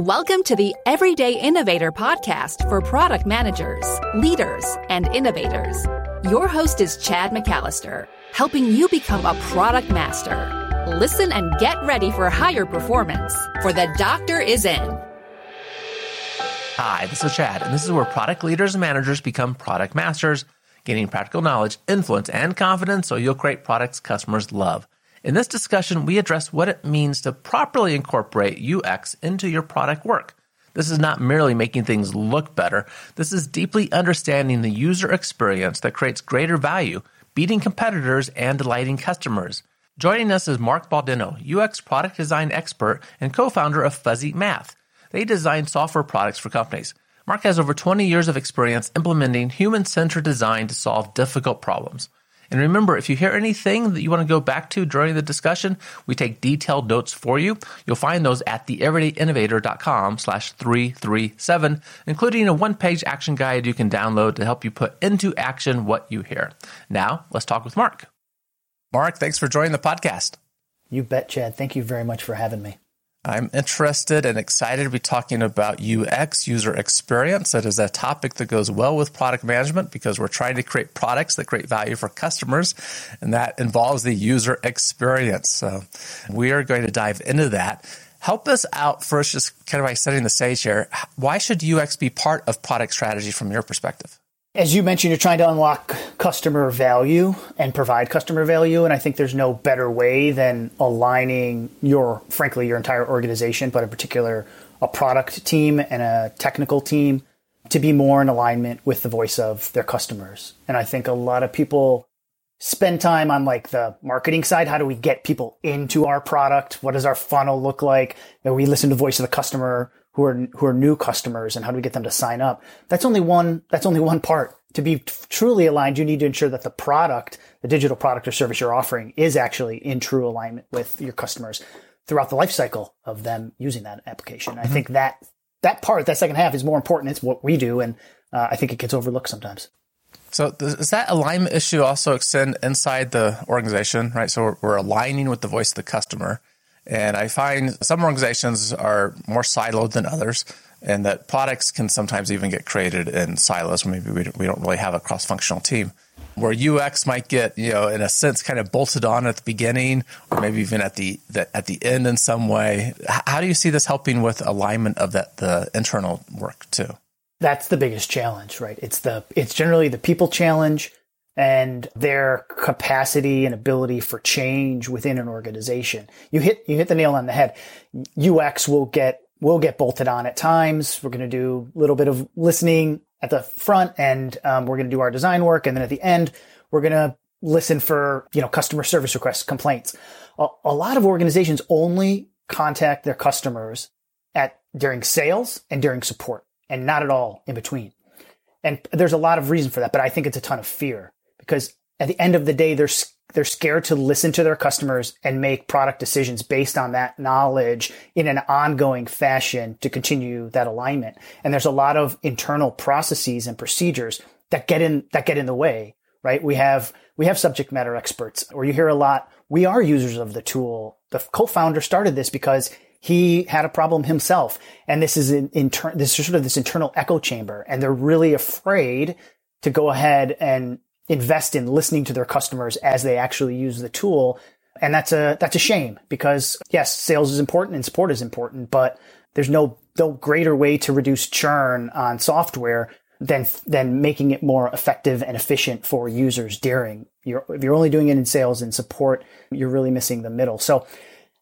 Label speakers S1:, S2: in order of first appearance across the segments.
S1: Welcome to the Everyday Innovator podcast for product managers, leaders, and innovators. Your host is Chad McAllister, helping you become a product master. Listen and get ready for higher performance, for the doctor is in.
S2: Hi, this is Chad, and this is where product leaders and managers become product masters, gaining practical knowledge, influence, and confidence so you'll create products customers love. In this discussion, we address what it means to properly incorporate UX into your product work. This is not merely making things look better. This is deeply understanding the user experience that creates greater value, beating competitors and delighting customers. Joining us is Mark Baldino, UX product design expert and co-founder of Fuzzy Math. They design software products for companies. Mark has over 20 years of experience implementing human-centered design to solve difficult problems. And remember, if you hear anything that you want to go back to during the discussion, we take detailed notes for you. You'll find those at theeverydayinnovator.com slash 337, including a one-page action guide you can download to help you put into action what you hear. Now, let's talk with Mark. Mark, thanks for joining the podcast.
S3: You bet, Chad. Thank you very much for having me.
S2: I'm interested and excited to be talking about UX, user experience. That is a topic that goes well with product management because we're trying to create products that create value for customers, and that involves the user experience. So we are going to dive into that. Help us out first, just kind of by setting the stage here. Why should UX be part of product strategy from your perspective?
S3: As you mentioned, you're trying to unlock customer value and provide customer value. And I think there's no better way than aligning your, frankly, your entire organization, but in particular, a product team and a technical team to be more in alignment with the voice of their customers. And I think a lot of people spend time on like the marketing side. How do we get people into our product? What does our funnel look like? And we listen to the voice of the customer who are who are new customers and how do we get them to sign up that's only one that's only one part. To be t- truly aligned you need to ensure that the product the digital product or service you're offering is actually in true alignment with your customers throughout the life cycle of them using that application. Mm-hmm. i think that that part that second half is more important. It's what we do and uh, i think it gets overlooked sometimes.
S2: So does that alignment issue also extend inside the organization right? So we're, we're aligning with the voice of the customer and I find some organizations are more siloed than others, and that products can sometimes even get created in silos. Maybe we don't really have a cross functional team. Where UX might get, you know, in a sense, kind of bolted on at the beginning, or maybe even at the, the at the end in some way. How do you see this helping with alignment of that the internal work too?
S3: That's the biggest challenge, right? It's the it's generally the people challenge and their capacity and ability for change within an organization. You hit you hit the nail on the head. UX will get will get bolted on at times. We're going to do a little bit of listening at the front, and um, we're going to do our design work, and then at the end, we're going to listen for you know customer service requests, complaints. A, a lot of organizations only contact their customers at during sales and during support, and not at all in between. And there's a lot of reason for that, but I think it's a ton of fear because at the end of the day, they're they're scared to listen to their customers and make product decisions based on that knowledge in an ongoing fashion to continue that alignment. And there's a lot of internal processes and procedures that get in that get in the way, right? We have we have subject matter experts, or you hear a lot. We are users of the tool. The co-founder started this because he had a problem himself, and this is an in turn this is sort of this internal echo chamber, and they're really afraid to go ahead and invest in listening to their customers as they actually use the tool. And that's a, that's a shame because yes, sales is important and support is important, but there's no, no greater way to reduce churn on software than, than making it more effective and efficient for users during you're, if you're only doing it in sales and support, you're really missing the middle. So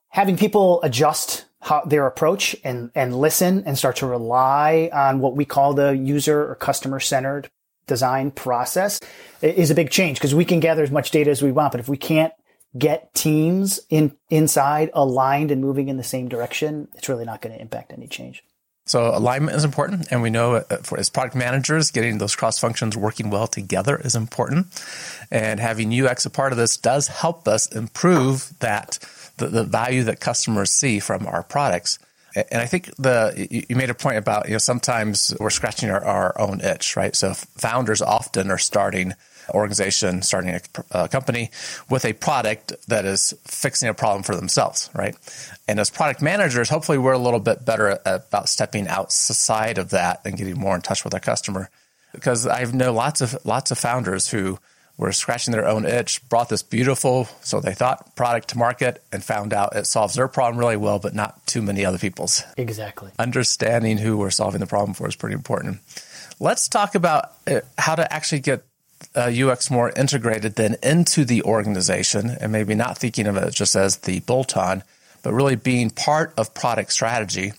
S3: having people adjust how, their approach and, and listen and start to rely on what we call the user or customer centered design process is a big change because we can gather as much data as we want, but if we can't get teams in inside aligned and moving in the same direction, it's really not going to impact any change.
S2: So alignment is important, and we know uh, for as product managers, getting those cross functions working well together is important. And having UX a part of this does help us improve that the, the value that customers see from our products. And I think the you made a point about you know sometimes we're scratching our, our own itch, right? So founders often are starting organization starting a, a, company with a product that is fixing a problem for themselves, right? And as product managers, hopefully we're a little bit better about stepping outside of that and getting more in touch with our customer. Because I know lots of lots of founders who were scratching their own itch, brought this beautiful, so they thought product to market and found out it solves their problem really well, but not too many other people's.
S3: Exactly.
S2: Understanding who we're solving the problem for is pretty important. Let's talk about uh, how to actually get uh, UX more integrated then into the organization and maybe not thinking of it just as the bolt on, but really being part of product strategy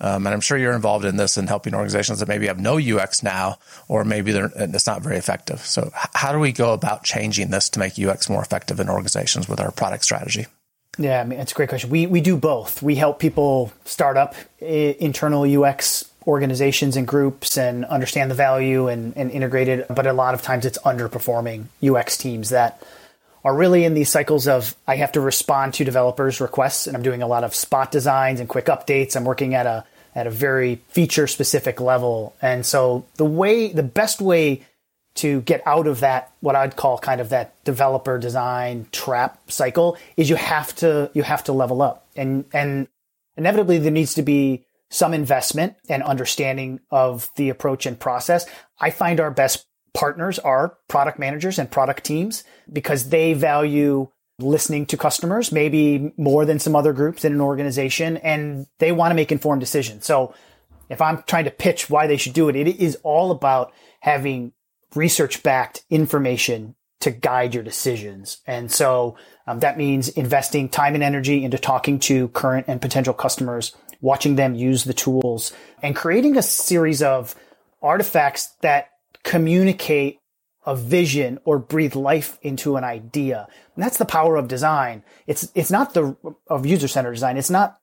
S2: um, and I'm sure you're involved in this and helping organizations that maybe have no UX now, or maybe it's not very effective. So, how do we go about changing this to make UX more effective in organizations with our product strategy?
S3: Yeah, I mean, it's a great question. We we do both. We help people start up internal UX organizations and groups and understand the value and, and integrate it. But a lot of times, it's underperforming UX teams that are really in these cycles of I have to respond to developers' requests, and I'm doing a lot of spot designs and quick updates. I'm working at a at a very feature specific level, and so the way the best way to get out of that what I'd call kind of that developer design trap cycle is you have to you have to level up and and inevitably there needs to be some investment and understanding of the approach and process. I find our best partners are product managers and product teams because they value listening to customers, maybe more than some other groups in an organization, and they want to make informed decisions. So if I'm trying to pitch why they should do it, it is all about having research backed information to guide your decisions. And so um, that means investing time and energy into talking to current and potential customers, watching them use the tools, and creating a series of artifacts that communicate a vision or breathe life into an idea. And that's the power of design. It's, it's not the, of user centered design. It's not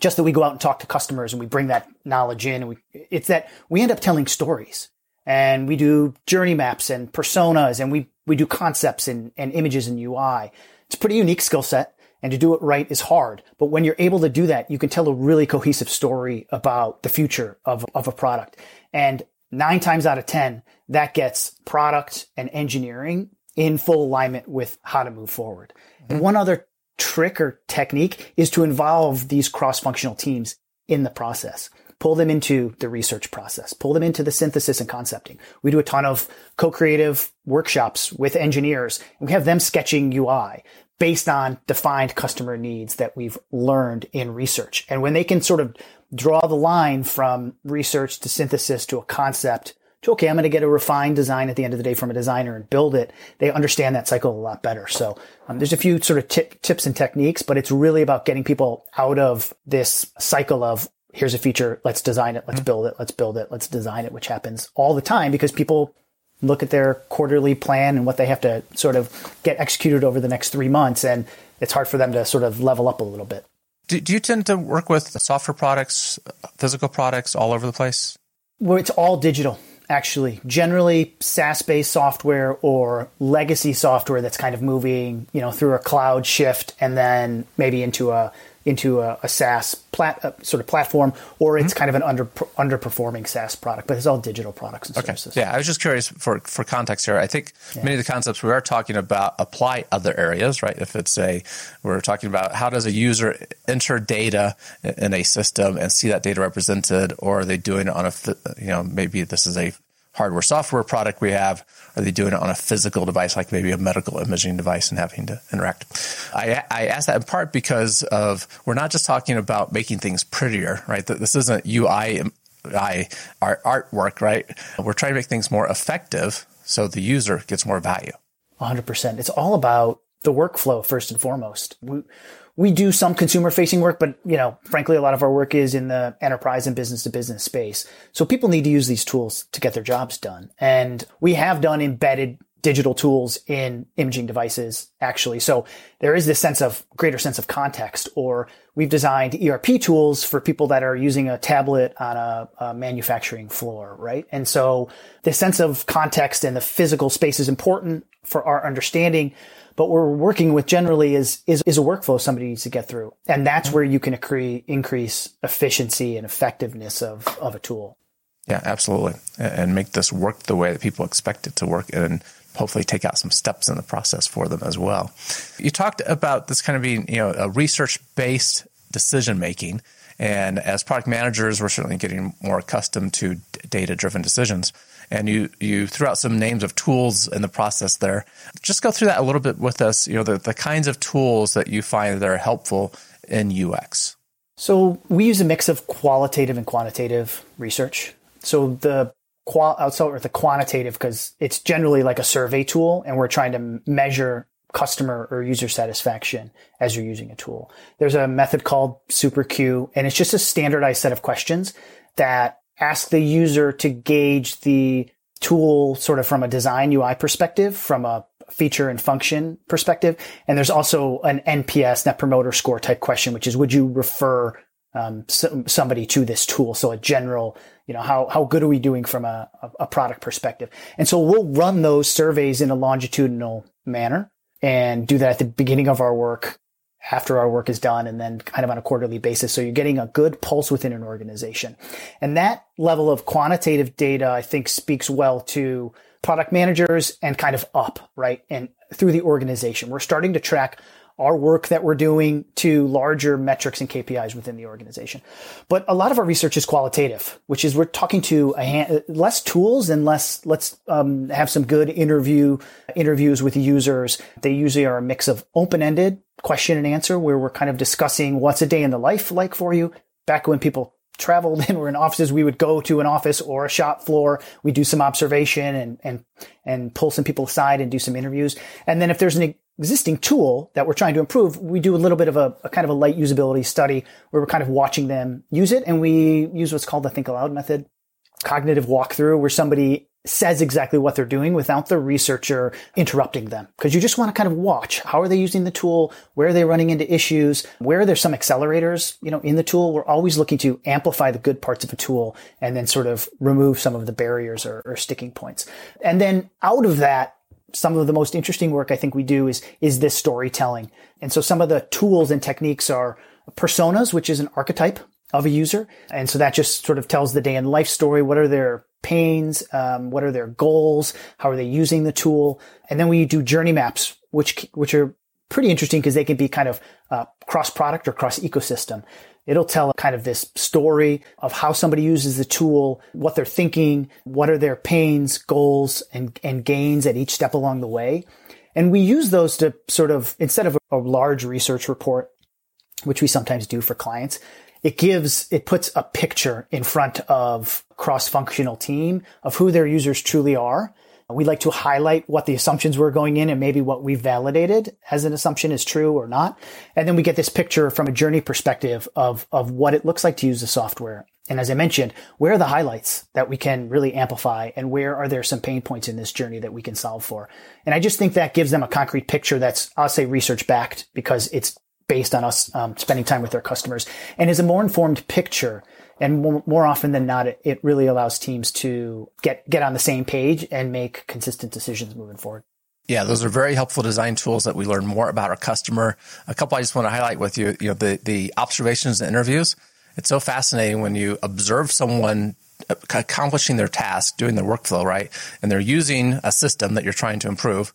S3: just that we go out and talk to customers and we bring that knowledge in. We, it's that we end up telling stories and we do journey maps and personas and we, we do concepts and, and images and UI. It's a pretty unique skill set and to do it right is hard. But when you're able to do that, you can tell a really cohesive story about the future of, of a product. And nine times out of 10, that gets product and engineering in full alignment with how to move forward. Mm-hmm. And one other trick or technique is to involve these cross functional teams in the process. Pull them into the research process, pull them into the synthesis and concepting. We do a ton of co-creative workshops with engineers and we have them sketching UI based on defined customer needs that we've learned in research. And when they can sort of draw the line from research to synthesis to a concept to, okay, I'm going to get a refined design at the end of the day from a designer and build it. They understand that cycle a lot better. So um, there's a few sort of tip, tips and techniques, but it's really about getting people out of this cycle of here's a feature. Let's design it. Let's mm-hmm. build it. Let's build it. Let's design it, which happens all the time because people look at their quarterly plan and what they have to sort of get executed over the next three months. And it's hard for them to sort of level up a little bit.
S2: Do, do you tend to work with software products, physical products all over the place?
S3: Well, it's all digital, actually. Generally, SaaS-based software or legacy software that's kind of moving, you know, through a cloud shift and then maybe into a into a, a SaaS plat, a sort of platform, or it's mm-hmm. kind of an under underperforming SaaS product, but it's all digital products and
S2: okay.
S3: services.
S2: Yeah, I was just curious for for context here. I think yeah. many of the concepts we are talking about apply other areas, right? If it's a we're talking about how does a user enter data in a system and see that data represented, or are they doing it on a you know maybe this is a hardware software product we have? Are they doing it on a physical device, like maybe a medical imaging device, and having to interact? I, I ask that in part because of we're not just talking about making things prettier, right? This isn't UI I, our artwork, right? We're trying to make things more effective so the user gets more value.
S3: 100%. It's all about the workflow first and foremost. We, we do some consumer facing work, but you know, frankly, a lot of our work is in the enterprise and business to business space. So people need to use these tools to get their jobs done. And we have done embedded digital tools in imaging devices actually. So there is this sense of greater sense of context or we've designed ERP tools for people that are using a tablet on a, a manufacturing floor, right? And so the sense of context and the physical space is important for our understanding but what we're working with generally is, is, is a workflow somebody needs to get through. And that's where you can accre- increase efficiency and effectiveness of, of a tool.
S2: Yeah, absolutely. And make this work the way that people expect it to work and hopefully take out some steps in the process for them as well. You talked about this kind of being, you know, a research based decision making. And as product managers, we're certainly getting more accustomed to data driven decisions. And you, you threw out some names of tools in the process there. Just go through that a little bit with us, you know, the, the kinds of tools that you find that are helpful in UX.
S3: So we use a mix of qualitative and quantitative research. So the qual, I'll start with the quantitative because it's generally like a survey tool and we're trying to measure customer or user satisfaction as you're using a tool. There's a method called SUPR-Q and it's just a standardized set of questions that ask the user to gauge the tool sort of from a design UI perspective, from a feature and function perspective. And there's also an NPS net promoter score type question, which is would you refer um, somebody to this tool? So a general, you know, how, how good are we doing from a, a product perspective? And so we'll run those surveys in a longitudinal manner and do that at the beginning of our work after our work is done and then kind of on a quarterly basis. So you're getting a good pulse within an organization. And that level of quantitative data, I think speaks well to product managers and kind of up, right? And through the organization, we're starting to track our work that we're doing to larger metrics and KPIs within the organization. But a lot of our research is qualitative, which is we're talking to hand, less tools and less, let's um, have some good interview interviews with users. They usually are a mix of open-ended question and answer where we're kind of discussing what's a day in the life like for you. Back when people traveled and were in offices, we would go to an office or a shop floor. We do some observation and, and, and pull some people aside and do some interviews. And then if there's an existing tool that we're trying to improve, we do a little bit of a, a, kind of a light usability study where we're kind of watching them use it. And we use what's called the think aloud method, cognitive walkthrough, where somebody says exactly what they're doing without the researcher interrupting them. Cause you just want to kind of watch. How are they using the tool? Where are they running into issues? Where are there some accelerators, you know, in the tool? We're always looking to amplify the good parts of a tool and then sort of remove some of the barriers or, or sticking points. And then out of that, some of the most interesting work I think we do is, is this storytelling. And so some of the tools and techniques are personas, which is an archetype of a user. And so that just sort of tells the day in life story. What are their pains? Um, what are their goals? How are they using the tool? And then we do journey maps, which, which are pretty interesting because they can be kind of uh, cross product or cross ecosystem. It'll tell kind of this story of how somebody uses the tool, what they're thinking, what are their pains, goals, and, and gains at each step along the way. And we use those to sort of, instead of a large research report, which we sometimes do for clients, it gives, it puts a picture in front of cross-functional team of who their users truly are we like to highlight what the assumptions were going in and maybe what we validated as an assumption is true or not. And then we get this picture from a journey perspective of, of what it looks like to use the software. And as I mentioned, where are the highlights that we can really amplify and where are there some pain points in this journey that we can solve for? And I just think that gives them a concrete picture that's, I'll say research backed because it's based on us um, spending time with their customers and is a more informed picture and more, often than not, it, it really allows teams to get, get on the same page and make consistent decisions moving forward.
S2: Yeah, those are very helpful design tools that we learn more about our customer. A couple I just want to highlight with you, you know, the, the observations and interviews. It's so fascinating when you observe someone accomplishing their task, doing their workflow, right? And they're using a system that you're trying to improve.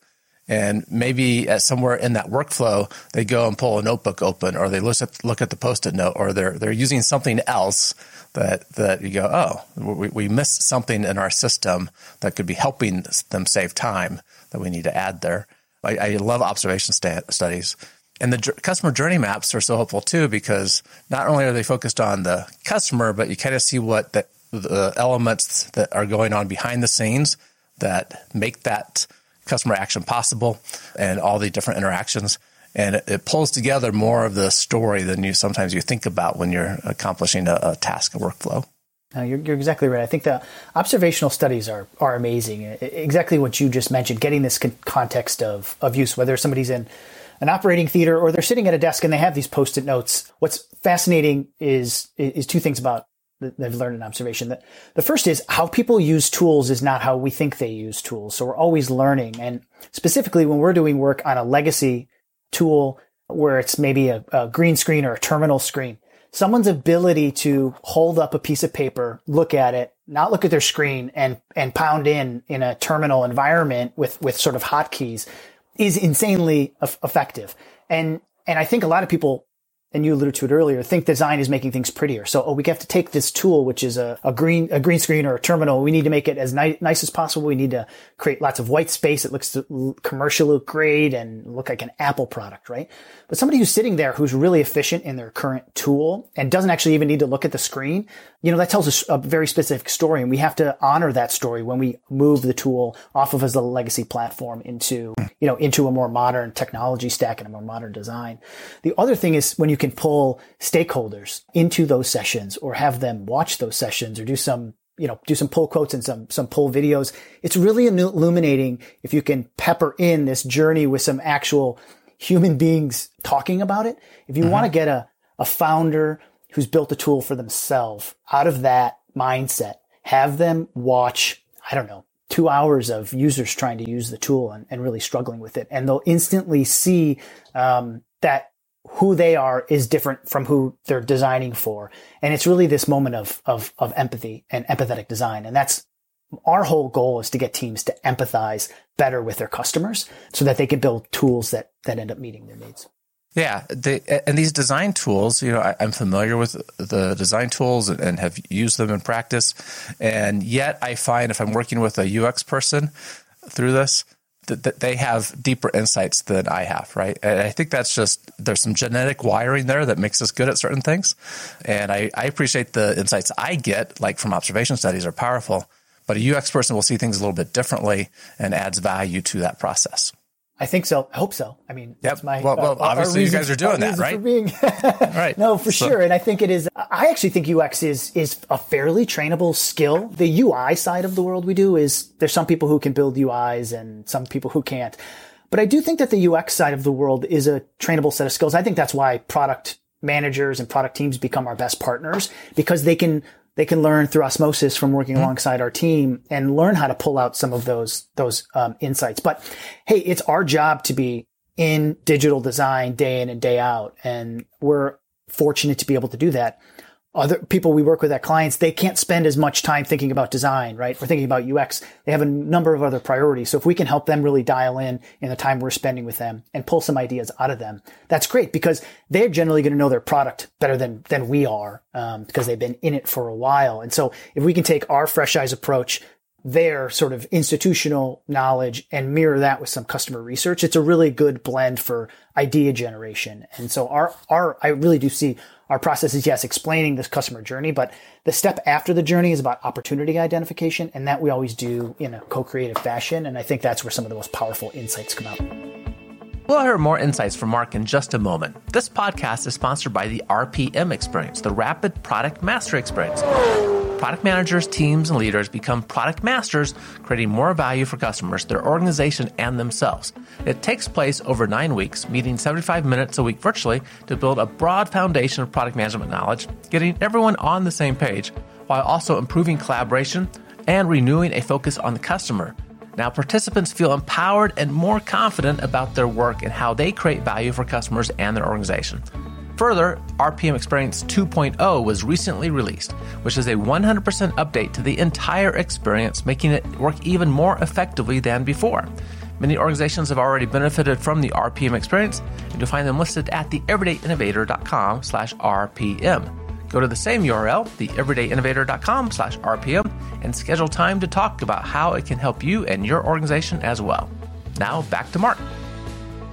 S2: And maybe at somewhere in that workflow, they go and pull a notebook open or they look at, look at the post-it note or they're, they're using something else that, that you go, oh, we, we missed something in our system that could be helping them save time that we need to add there. I, I love observation st- studies. And the customer journey maps are so helpful too, because not only are they focused on the customer, but you kind of see what the, the elements that are going on behind the scenes that make that customer action possible and all the different interactions. And it, it, pulls together more of the story than you sometimes you think about when you're accomplishing a, a task, a workflow.
S3: You're, you're, exactly right. I think the observational studies are are amazing. Exactly what you just mentioned, getting this con- context of of use, whether somebody's in an operating theater or they're sitting at a desk and they have these post-it notes. What's fascinating is is two things about they've learned an observation that the first is how people use tools is not how we think they use tools. So we're always learning. And specifically when we're doing work on a legacy tool where it's maybe a, a green screen or a terminal screen, someone's ability to hold up a piece of paper, look at it, not look at their screen and and pound in in a terminal environment with with sort of hotkeys is insanely effective. And and I think a lot of people and you alluded to it earlier, think design is making things prettier. So, oh, we have to take this tool, which is a, a green, a green screen or a terminal. We need to make it as ni- nice as possible. We need to create lots of white space. It looks commercial great and look like an Apple product, right? But somebody who's sitting there who's really efficient in their current tool and doesn't actually even need to look at the screen, you know, that tells a, a very specific story. And we have to honor that story when we move the tool off of as a legacy platform into, you know, into a more modern technology stack and a more modern design. The other thing is when you can pull stakeholders into those sessions or have them watch those sessions or do some you know, do some pull quotes and some, some pull videos. It's really illuminating if you can pepper in this journey with some actual human beings talking about it. If you mm-hmm. want to get a, a founder who's built a tool for themselves out of that mindset, have them watch, I don't know, two hours of users trying to use the tool and, and really struggling with it. And they'll instantly see um, that who they are is different from who they're designing for. And it's really this moment of, of, of empathy and empathetic design. And that's our whole goal is to get teams to empathize better with their customers so that they can build tools that, that end up meeting their needs.
S2: Yeah, they, and these design tools, you know, I, am familiar with the design tools and have used them in practice. And yet I find if I'm working with a UX person through this, that, they have deeper insights than I have, right? And I think that's just, there's some genetic wiring there that makes us good at certain things. And I, I appreciate the insights I get, like from observation studies, are powerful but a UX person will see things a little bit differently and adds value to that process.
S3: I think so. I hope so. I mean,
S2: yep. that's my. Well, well uh, obviously, you guys are doing that, right?
S3: For Being, right. No, for so. sure. And I think it is. I actually think UX is is a fairly trainable skill. The UI side of the world we do is there's some people who can build UIs and some people who can't. But I do think that the UX side of the world is a trainable set of skills. I think that's why product managers and product teams become our best partners because they can they can learn through osmosis from working mm-hmm. alongside our team and learn how to pull out some of those those um, insights. But hey, it's our job to be in digital design day in and day out, and we're fortunate to be able to do that other people we work with at clients, they can't spend as much time thinking about design, right? Or thinking about UX. They have a number of other priorities. So if we can help them really dial in in the time we're spending with them and pull some ideas out of them, that's great because they're generally going to know their product better than, than we are, um, because they've been in it for a while. And so if we can take our fresh eyes approach, their sort of institutional knowledge and mirror that with some customer research, it's a really good blend for idea generation. And so our, our, I really do see our process is yes, explaining this customer journey, but the step after the journey is about opportunity identification. And that we always do in a co-creative fashion. And I think that's where some of the most powerful insights come out.
S2: We'll hear more insights from Mark in just a moment. This podcast is sponsored by the RPM Experience, the Rapid Product Master Experience. Product managers, teams, and leaders become product masters, creating more value for customers, their organization, and themselves. It takes place over nine weeks, meeting 75 minutes a week virtually to build a broad foundation of product management knowledge, getting everyone on the same page, while also improving collaboration and renewing a focus on the customer. Now, participants feel empowered and more confident about their work and how they create value for customers and their organization. Further, RPM Experience 2.0 was recently released, which is a 100% update to the entire experience, making it work even more effectively than before. Many organizations have already benefited from the RPM experience, and you'll find them listed at theeverydayinnovator.com slash RPM. Go to the same URL, theeverydayinnovator.com slash RPM, and schedule time to talk about how it can help you and your organization as well. Now, back to Mark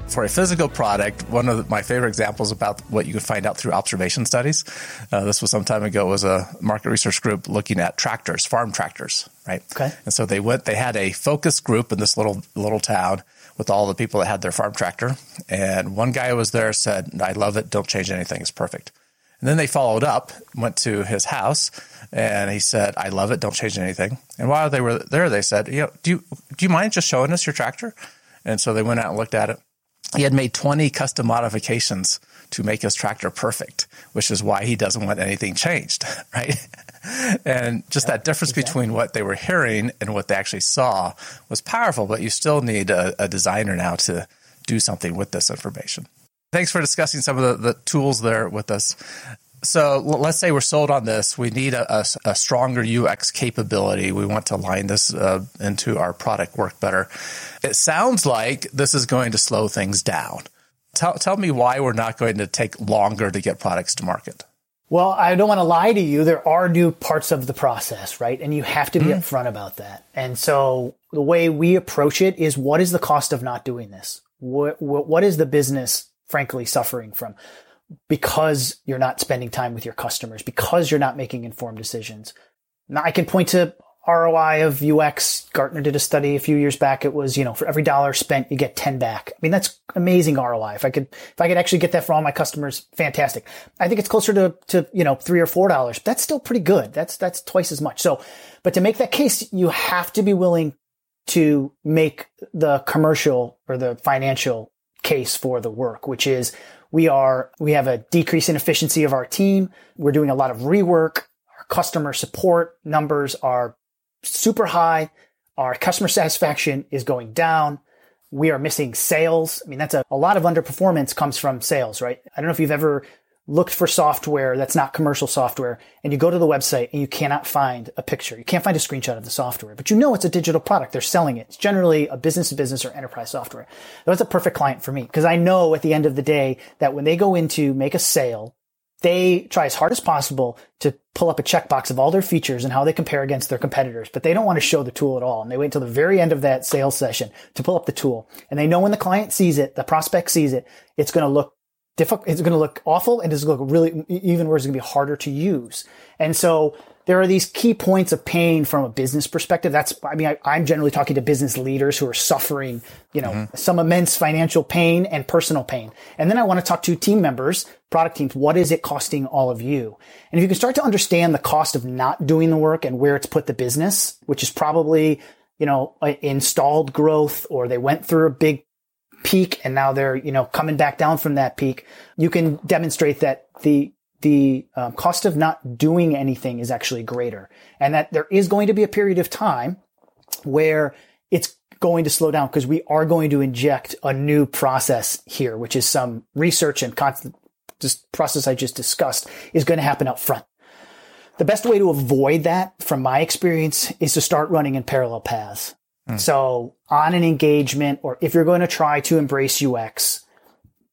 S2: for a physical product, one of my favorite examples about what you could find out through observation studies. Uh, this was some time ago. Was a market research group looking at tractors, farm tractors, right?
S3: Okay.
S2: And so they went. They had a focus group in this little little town with all the people that had their farm tractor. And one guy was there said, "I love it. Don't change anything. It's perfect." And then they followed up, went to his house, and he said, "I love it. Don't change anything." And while they were there, they said, "You know, do you do you mind just showing us your tractor?" And so they went out and looked at it he had made 20 custom modifications to make his tractor perfect, which is why he doesn't want anything changed, right? and just yep, that difference exactly. between what they were hearing and what they actually saw was powerful, but you still need a, a designer now to do something with this information. Thanks for discussing some of the, the tools there with us. So let's say we're sold on this. We need a, a, a stronger UX capability. We want to line this uh, into our product work better. It sounds like this is going to slow things down. Tell, tell me why we're not going to take longer to get products to market.
S3: Well, I don't want to lie to you. There are new parts of the process, right? And you have to be mm-hmm. upfront about that. And so the way we approach it is what is the cost of not doing this? What, what, what is the business, frankly, suffering from? Because you're not spending time with your customers, because you're not making informed decisions. Now, I can point to ROI of UX. Gartner did a study a few years back. It was, you know, for every dollar spent, you get 10 back. I mean, that's amazing ROI. If I could, if I could actually get that for all my customers, fantastic. I think it's closer to, to, you know, three or four dollars. That's still pretty good. That's, that's twice as much. So, but to make that case, you have to be willing to make the commercial or the financial case for the work, which is we are, we have a decrease in efficiency of our team. We're doing a lot of rework. Our customer support numbers are super high. Our customer satisfaction is going down. We are missing sales. I mean, that's a, a lot of underperformance comes from sales, right? I don't know if you've ever looked for software that's not commercial software and you go to the website and you cannot find a picture. You can't find a screenshot of the software, but you know it's a digital product. They're selling it. It's generally a business to business or enterprise software. That's a perfect client for me because I know at the end of the day that when they go in to make a sale, they try as hard as possible to pull up a checkbox of all their features and how they compare against their competitors, but they don't want to show the tool at all. And they wait until the very end of that sales session to pull up the tool. And they know when the client sees it, the prospect sees it, it's going to look difficult. It's going to look awful and it's going to look really, even worse, it's going to be harder to use. And so there are these key points of pain from a business perspective. That's, I mean, I, am generally talking to business leaders who are suffering, you know, mm-hmm. some immense financial pain and personal pain. And then I want to talk to team members, product teams. What is it costing all of you? And if you can start to understand the cost of not doing the work and where it's put the business, which is probably, you know, installed growth or they went through a big peak and now they're, you know, coming back down from that peak, you can demonstrate that the the um, cost of not doing anything is actually greater and that there is going to be a period of time where it's going to slow down because we are going to inject a new process here, which is some research and constant this process I just discussed is going to happen up front. The best way to avoid that from my experience is to start running in parallel paths. Mm. So on an engagement or if you're going to try to embrace UX,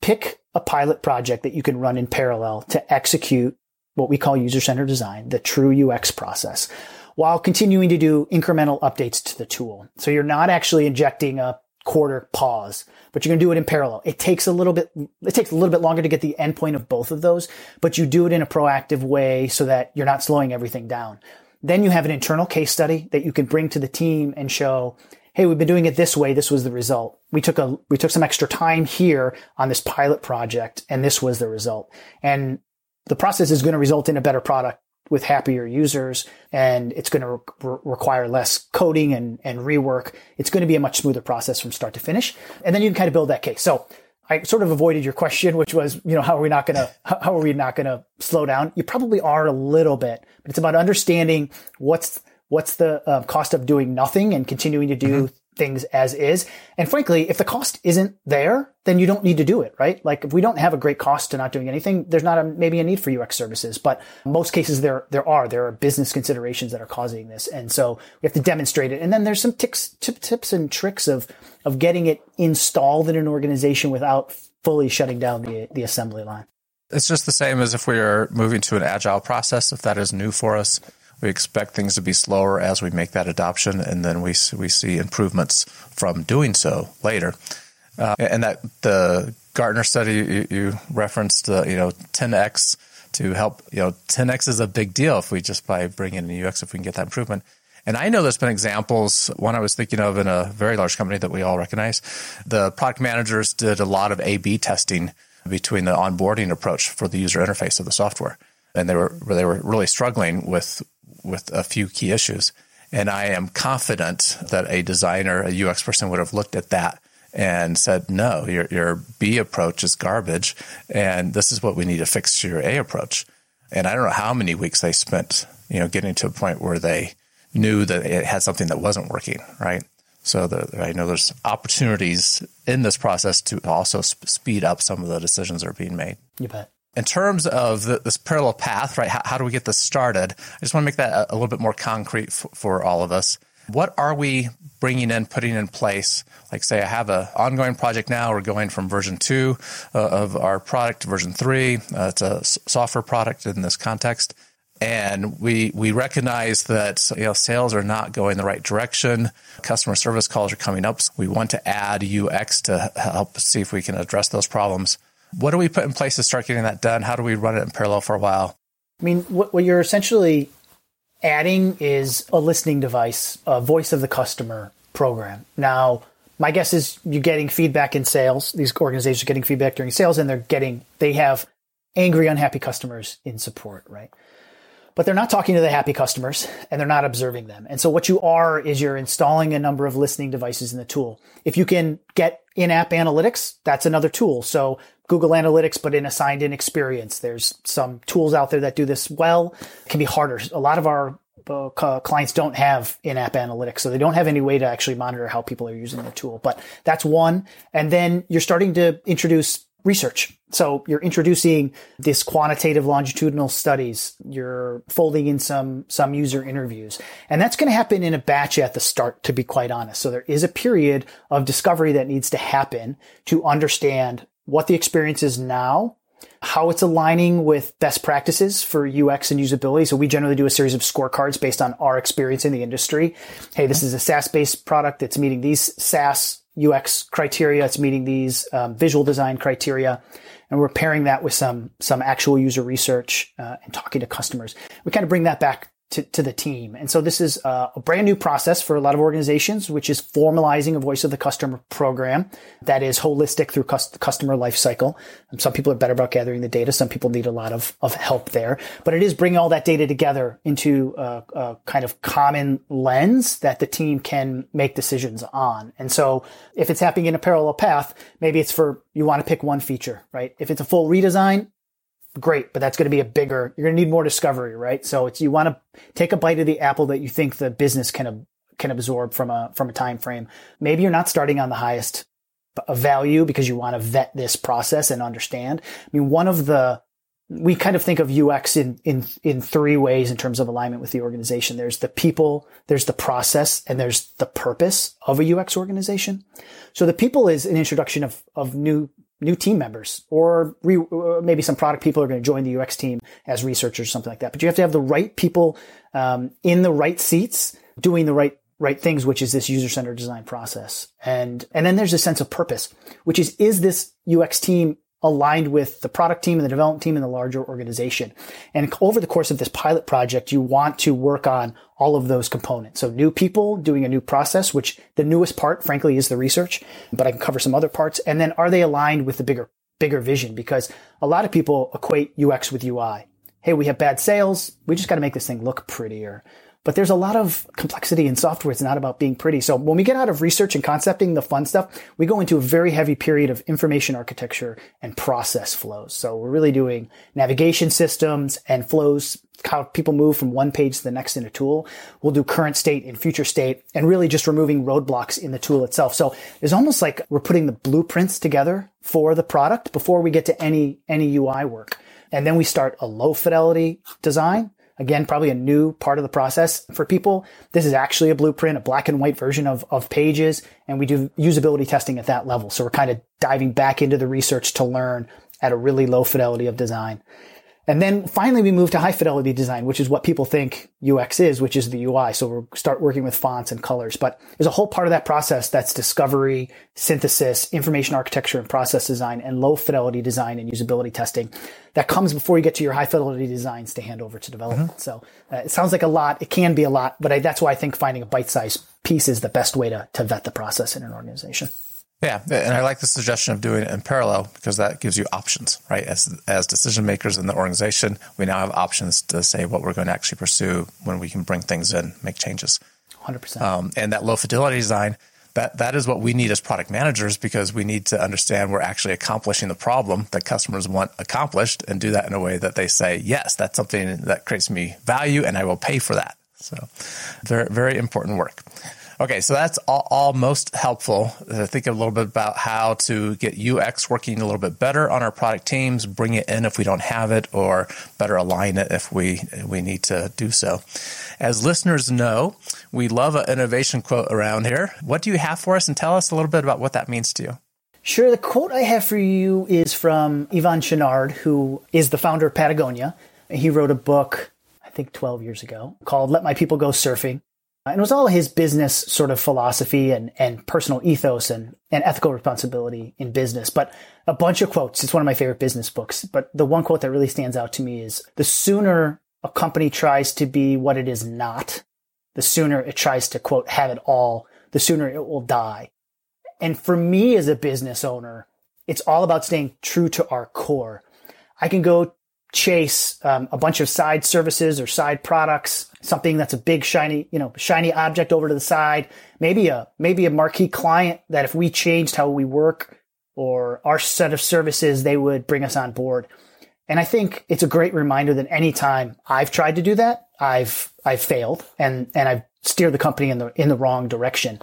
S3: pick a pilot project that you can run in parallel to execute what we call user centered design, the true UX process, while continuing to do incremental updates to the tool. So you're not actually injecting a quarter pause, but you're going to do it in parallel. It takes a little bit, it takes a little bit longer to get the endpoint of both of those, but you do it in a proactive way so that you're not slowing everything down. Then you have an internal case study that you can bring to the team and show, hey, we've been doing it this way. This was the result. We took a, we took some extra time here on this pilot project and this was the result. And the process is going to result in a better product with happier users and it's going to re- require less coding and, and rework. It's going to be a much smoother process from start to finish. And then you can kind of build that case. So I sort of avoided your question, which was, you know, how are we not going to, how are we not going to slow down? You probably are a little bit, but it's about understanding what's, what's the uh, cost of doing nothing and continuing to do mm-hmm. Things as is. And frankly, if the cost isn't there, then you don't need to do it, right? Like if we don't have a great cost to not doing anything, there's not a, maybe a need for UX services, but most cases there, there are, there are business considerations that are causing this. And so we have to demonstrate it. And then there's some ticks, tip, tips and tricks of, of getting it installed in an organization without fully shutting down the, the assembly line.
S2: It's just the same as if we are moving to an agile process. If that is new for us, we expect things to be slower as we make that adoption, and then we we see improvements from doing so later. Uh, and that the Gartner study you, you referenced, uh, you know, 10x to help. You know, 10x is a big deal if we just by bringing in UX, if we can get that improvement. And I know there's been examples. One I was thinking of in a very large company that we all recognize. The product managers did a lot of A/B testing between the onboarding approach for the user interface of the software, and they were they were really struggling with with a few key issues. And I am confident that a designer, a UX person would have looked at that and said, no, your, your B approach is garbage. And this is what we need to fix your A approach. And I don't know how many weeks they spent, you know, getting to a point where they knew that it had something that wasn't working, right? So the, I know there's opportunities in this process to also sp- speed up some of the decisions that are being made.
S3: You bet.
S2: In terms of the, this parallel path, right? How, how, do we get this started? I just want to make that a, a little bit more concrete f- for all of us. What are we bringing in, putting in place? Like, say, I have an ongoing project now. We're going from version two uh, of our product to version three. Uh, it's a s- software product in this context, and we we recognize that you know sales are not going the right direction. Customer service calls are coming up. So We want to add UX to help see if we can address those problems. What do we put in place to start getting that done? How do we run it in parallel for a while?
S3: I mean, what, what you're essentially adding is a listening device, a voice of the customer program. Now, my guess is you're getting feedback in sales. These organizations are getting feedback during sales and they're getting, they have angry, unhappy customers in support, right? But they're not talking to the happy customers and they're not observing them. And so what you are is you're installing a number of listening devices in the tool. If you can get in-app analytics, that's another tool. So Google Analytics, but in a signed in experience. There's some tools out there that do this well. It can be harder. A lot of our uh, clients don't have in-app analytics, so they don't have any way to actually monitor how people are using the tool. But that's one. And then you're starting to introduce research. So you're introducing this quantitative longitudinal studies. You're folding in some, some user interviews. And that's going to happen in a batch at the start, to be quite honest. So there is a period of discovery that needs to happen to understand what the experience is now, how it's aligning with best practices for UX and usability. So we generally do a series of scorecards based on our experience in the industry. Hey, this is a SaaS based product that's meeting these SaaS UX criteria. It's meeting these um, visual design criteria. And we're pairing that with some, some actual user research uh, and talking to customers. We kind of bring that back to, to the team. And so this is a, a, brand new process for a lot of organizations, which is formalizing a voice of the customer program that is holistic through cus- customer lifecycle. Um, some people are better about gathering the data. Some people need a lot of, of help there, but it is bringing all that data together into a, a kind of common lens that the team can make decisions on. And so if it's happening in a parallel path, maybe it's for you want to pick one feature, right? If it's a full redesign, great, but that's going to be a bigger, you're going to need more discovery, right? So it's, you want to take a bite of the apple that you think the business can, can absorb from a, from a time frame. Maybe you're not starting on the highest value because you want to vet this process and understand. I mean, one of the, we kind of think of UX in, in, in three ways in terms of alignment with the organization. There's the people, there's the process, and there's the purpose of a UX organization. So the people is an introduction of, of new new team members or re, uh, maybe some product people are going to join the UX team as researchers something like that. But you have to have the right people um, in the right seats doing the right right things, which is this user-centered design process. And and then there's a sense of purpose, which is is this UX team aligned with the product team and the development team and the larger organization. And over the course of this pilot project, you want to work on all of those components. So new people doing a new process, which the newest part, frankly, is the research, but I can cover some other parts. And then are they aligned with the bigger, bigger vision? Because a lot of people equate UX with UI. Hey, we have bad sales. We just got to make this thing look prettier. But there's a lot of complexity in software. It's not about being pretty. So when we get out of research and concepting the fun stuff, we go into a very heavy period of information architecture and process flows. So we're really doing navigation systems and flows, how people move from one page to the next in a tool. We'll do current state and future state and really just removing roadblocks in the tool itself. So it's almost like we're putting the blueprints together for the product before we get to any, any UI work. And then we start a low fidelity design Again, probably a new part of the process for people. This is actually a blueprint, a black and white version of, of pages, and we do usability testing at that level. So we're kind of diving back into the research to learn at a really low fidelity of design. And then finally, we move to high fidelity design, which is what people think UX is, which is the UI. So we'll start working with fonts and colors. But there's a whole part of that process that's discovery, synthesis, information architecture and process design, and low fidelity design and usability testing that comes before you get to your high fidelity designs to hand over to development. Mm-hmm. So uh, it sounds like a lot. It can be a lot, but I, that's why I think finding a bite sized piece is the best way to, to vet the process in an organization.
S2: Yeah, and I like the suggestion of doing it in parallel because that gives you options, right? As as decision makers in the organization, we now have options to say what we're going to actually pursue when we can bring things in, make changes.
S3: Hundred um, percent.
S2: And that low fidelity design, that that is what we need as product managers because we need to understand we're actually accomplishing the problem that customers want accomplished, and do that in a way that they say, yes, that's something that creates me value, and I will pay for that. So, very very important work. Okay, so that's all, all most helpful. Uh, think a little bit about how to get UX working a little bit better on our product teams, bring it in if we don't have it, or better align it if we we need to do so. As listeners know, we love an innovation quote around here. What do you have for us, and tell us a little bit about what that means to you?
S3: Sure. The quote I have for you is from Yvon Chouinard, who is the founder of Patagonia. He wrote a book, I think 12 years ago, called Let My People Go Surfing. And it was all his business sort of philosophy and, and personal ethos and, and ethical responsibility in business. But a bunch of quotes. It's one of my favorite business books. But the one quote that really stands out to me is the sooner a company tries to be what it is not, the sooner it tries to quote, have it all, the sooner it will die. And for me as a business owner, it's all about staying true to our core. I can go chase um, a bunch of side services or side products, something that's a big shiny, you know, shiny object over to the side. Maybe a maybe a marquee client that if we changed how we work or our set of services, they would bring us on board. And I think it's a great reminder that anytime I've tried to do that, I've I've failed and and I've steered the company in the in the wrong direction.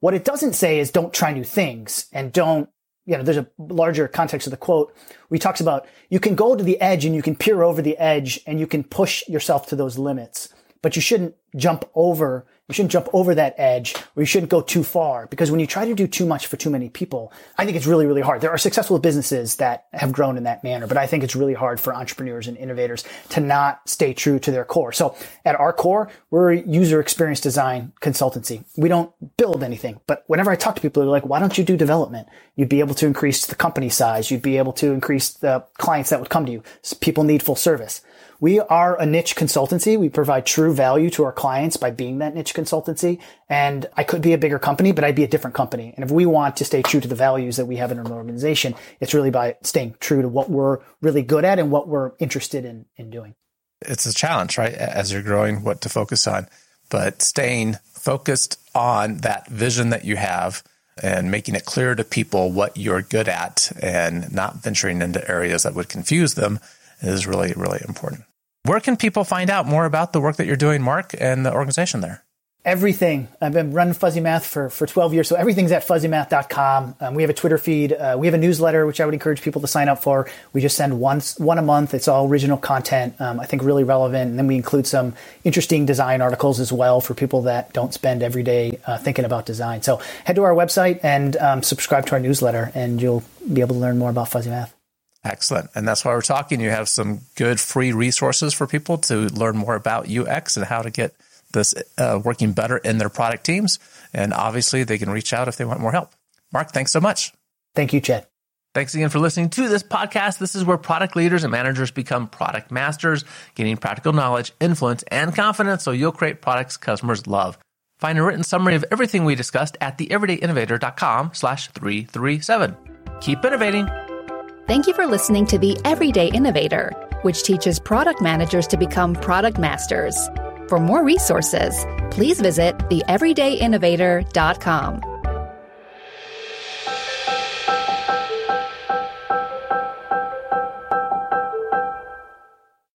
S3: What it doesn't say is don't try new things and don't you know, there's a larger context of the quote. We talks about you can go to the edge and you can peer over the edge and you can push yourself to those limits, but you shouldn't jump over you shouldn't jump over that edge or you shouldn't go too far because when you try to do too much for too many people, I think it's really, really hard. There are successful businesses that have grown in that manner, but I think it's really hard for entrepreneurs and innovators to not stay true to their core. So at our core, we're a user experience design consultancy. We don't build anything, but whenever I talk to people, they're like, why don't you do development? You'd be able to increase the company size. You'd be able to increase the clients that would come to you. People need full service. We are a niche consultancy. We provide true value to our clients by being that niche consultancy. And I could be a bigger company, but I'd be a different company. And if we want to stay true to the values that we have in our organization, it's really by staying true to what we're really good at and what we're interested in, in doing.
S2: It's a challenge, right? As you're growing, what to focus on, but staying focused on that vision that you have and making it clear to people what you're good at and not venturing into areas that would confuse them is really, really important. Where can people find out more about the work that you're doing, Mark, and the organization there?
S3: Everything. I've been running Fuzzy Math for, for 12 years, so everything's at fuzzymath.com. Um, we have a Twitter feed. Uh, we have a newsletter, which I would encourage people to sign up for. We just send once one a month. It's all original content, um, I think really relevant. And then we include some interesting design articles as well for people that don't spend every day uh, thinking about design. So head to our website and um, subscribe to our newsletter, and you'll be able to learn more about Fuzzy Math.
S2: Excellent. And that's why we're talking. You have some good free resources for people to learn more about UX and how to get this uh, working better in their product teams. And obviously, they can reach out if they want more help. Mark, thanks so much.
S3: Thank you, Chad.
S2: Thanks again for listening to this podcast. This is where product leaders and managers become product masters, gaining practical knowledge, influence, and confidence so you'll create products customers love. Find a written summary of everything we discussed at theeverydayinnovator.com slash 337. Keep innovating.
S1: Thank you for listening to The Everyday Innovator, which teaches product managers to become product masters. For more resources, please visit theeverydayinnovator.com.